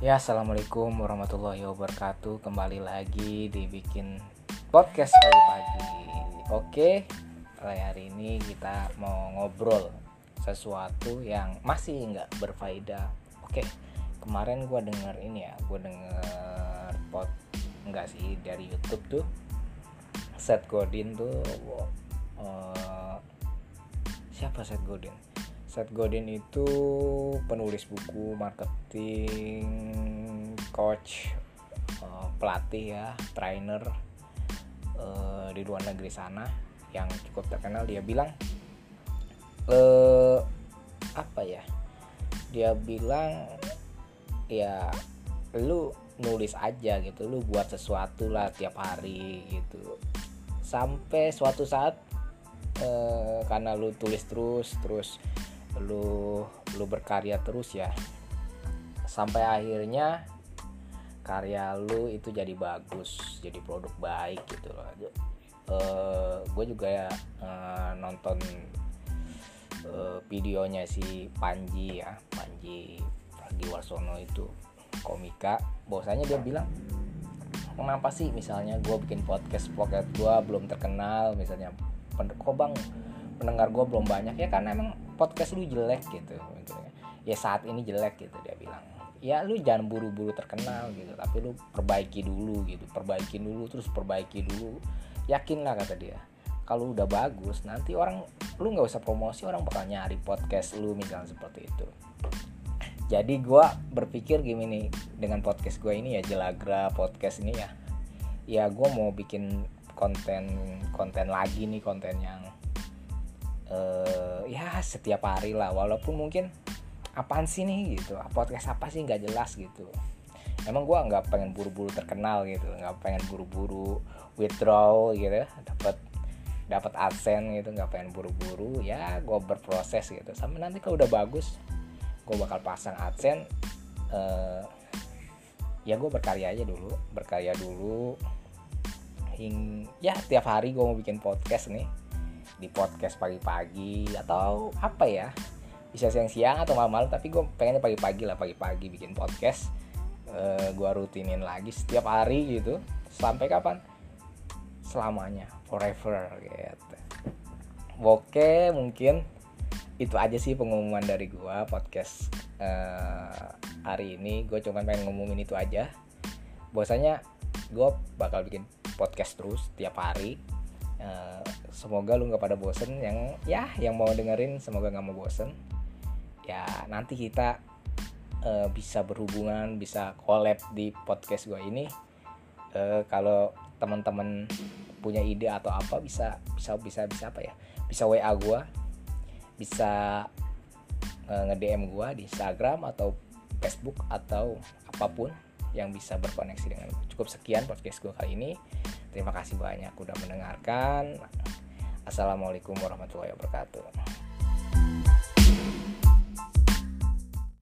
Ya, assalamualaikum warahmatullahi wabarakatuh. Kembali lagi dibikin podcast pagi-pagi. Oke, hari ini kita mau ngobrol sesuatu yang masih nggak berfaedah. Oke, kemarin gue denger ini ya, gue denger pot enggak sih dari YouTube tuh. Seth Godin tuh, uh, siapa Seth Godin? Seth Godin itu penulis buku, marketing, coach, uh, pelatih ya, trainer uh, di luar negeri sana yang cukup terkenal. Dia bilang, uh, apa ya? Dia bilang, ya lu nulis aja gitu, lu buat sesuatu lah tiap hari gitu. Sampai suatu saat karena lu tulis terus terus lu lu berkarya terus ya. Sampai akhirnya karya lu itu jadi bagus jadi produk baik gitu loh. Uh, gue juga ya uh, nonton uh, videonya si Panji ya Panji Pragiwaksono itu komika. Bahwasanya dia bilang kenapa sih misalnya gue bikin podcast podcast gue belum terkenal misalnya kok bang pendengar gue belum banyak ya karena emang podcast lu jelek gitu, gitu ya. Saat ini jelek gitu dia bilang. Ya lu jangan buru-buru terkenal gitu tapi lu perbaiki dulu gitu perbaiki dulu terus perbaiki dulu. Yakin lah kata dia kalau udah bagus nanti orang lu nggak usah promosi orang bakal nyari podcast lu misalnya seperti itu. Jadi gue berpikir gini nih dengan podcast gue ini ya jelagra podcast ini ya. Ya gue mau bikin konten konten lagi nih konten yang setiap hari lah walaupun mungkin apaan sih nih? gitu. Podcast apa sih? Nggak jelas gitu. Emang gue nggak pengen buru-buru terkenal gitu nggak pengen buru-buru withdraw gitu dapat dapat adsense gitu nggak pengen buru-buru ya gue berproses gitu. Sampai nanti kalau udah bagus gue bakal pasang adsense uh, ya gue berkarya aja dulu berkarya dulu. Hing ya tiap hari gue mau bikin podcast nih di podcast pagi-pagi atau apa ya? Bisa siang-siang atau malam-malam tapi gue pengennya pagi-pagi lah pagi-pagi bikin podcast. Uh, eh, gue rutinin lagi setiap hari gitu. Sampai kapan? Selamanya forever gitu. Oke mungkin itu aja sih pengumuman dari gue podcast uh, hari ini. Gue cuma pengen ngumumin itu aja. Bahwasanya gue bakal bikin podcast terus tiap hari uh, semoga lu nggak pada bosen yang ya yang mau dengerin semoga nggak mau bosen. Ya nanti kita uh, bisa berhubungan bisa collab di podcast gue ini. Uh, kalau teman-teman punya ide atau apa bisa bisa bisa bisa apa ya? Bisa wa gue bisa uh, nge dm gue di Instagram atau Facebook atau apa pun yang bisa berkoneksi dengan cukup sekian podcast gue kali ini. Terima kasih banyak udah mendengarkan. Assalamualaikum warahmatullahi wabarakatuh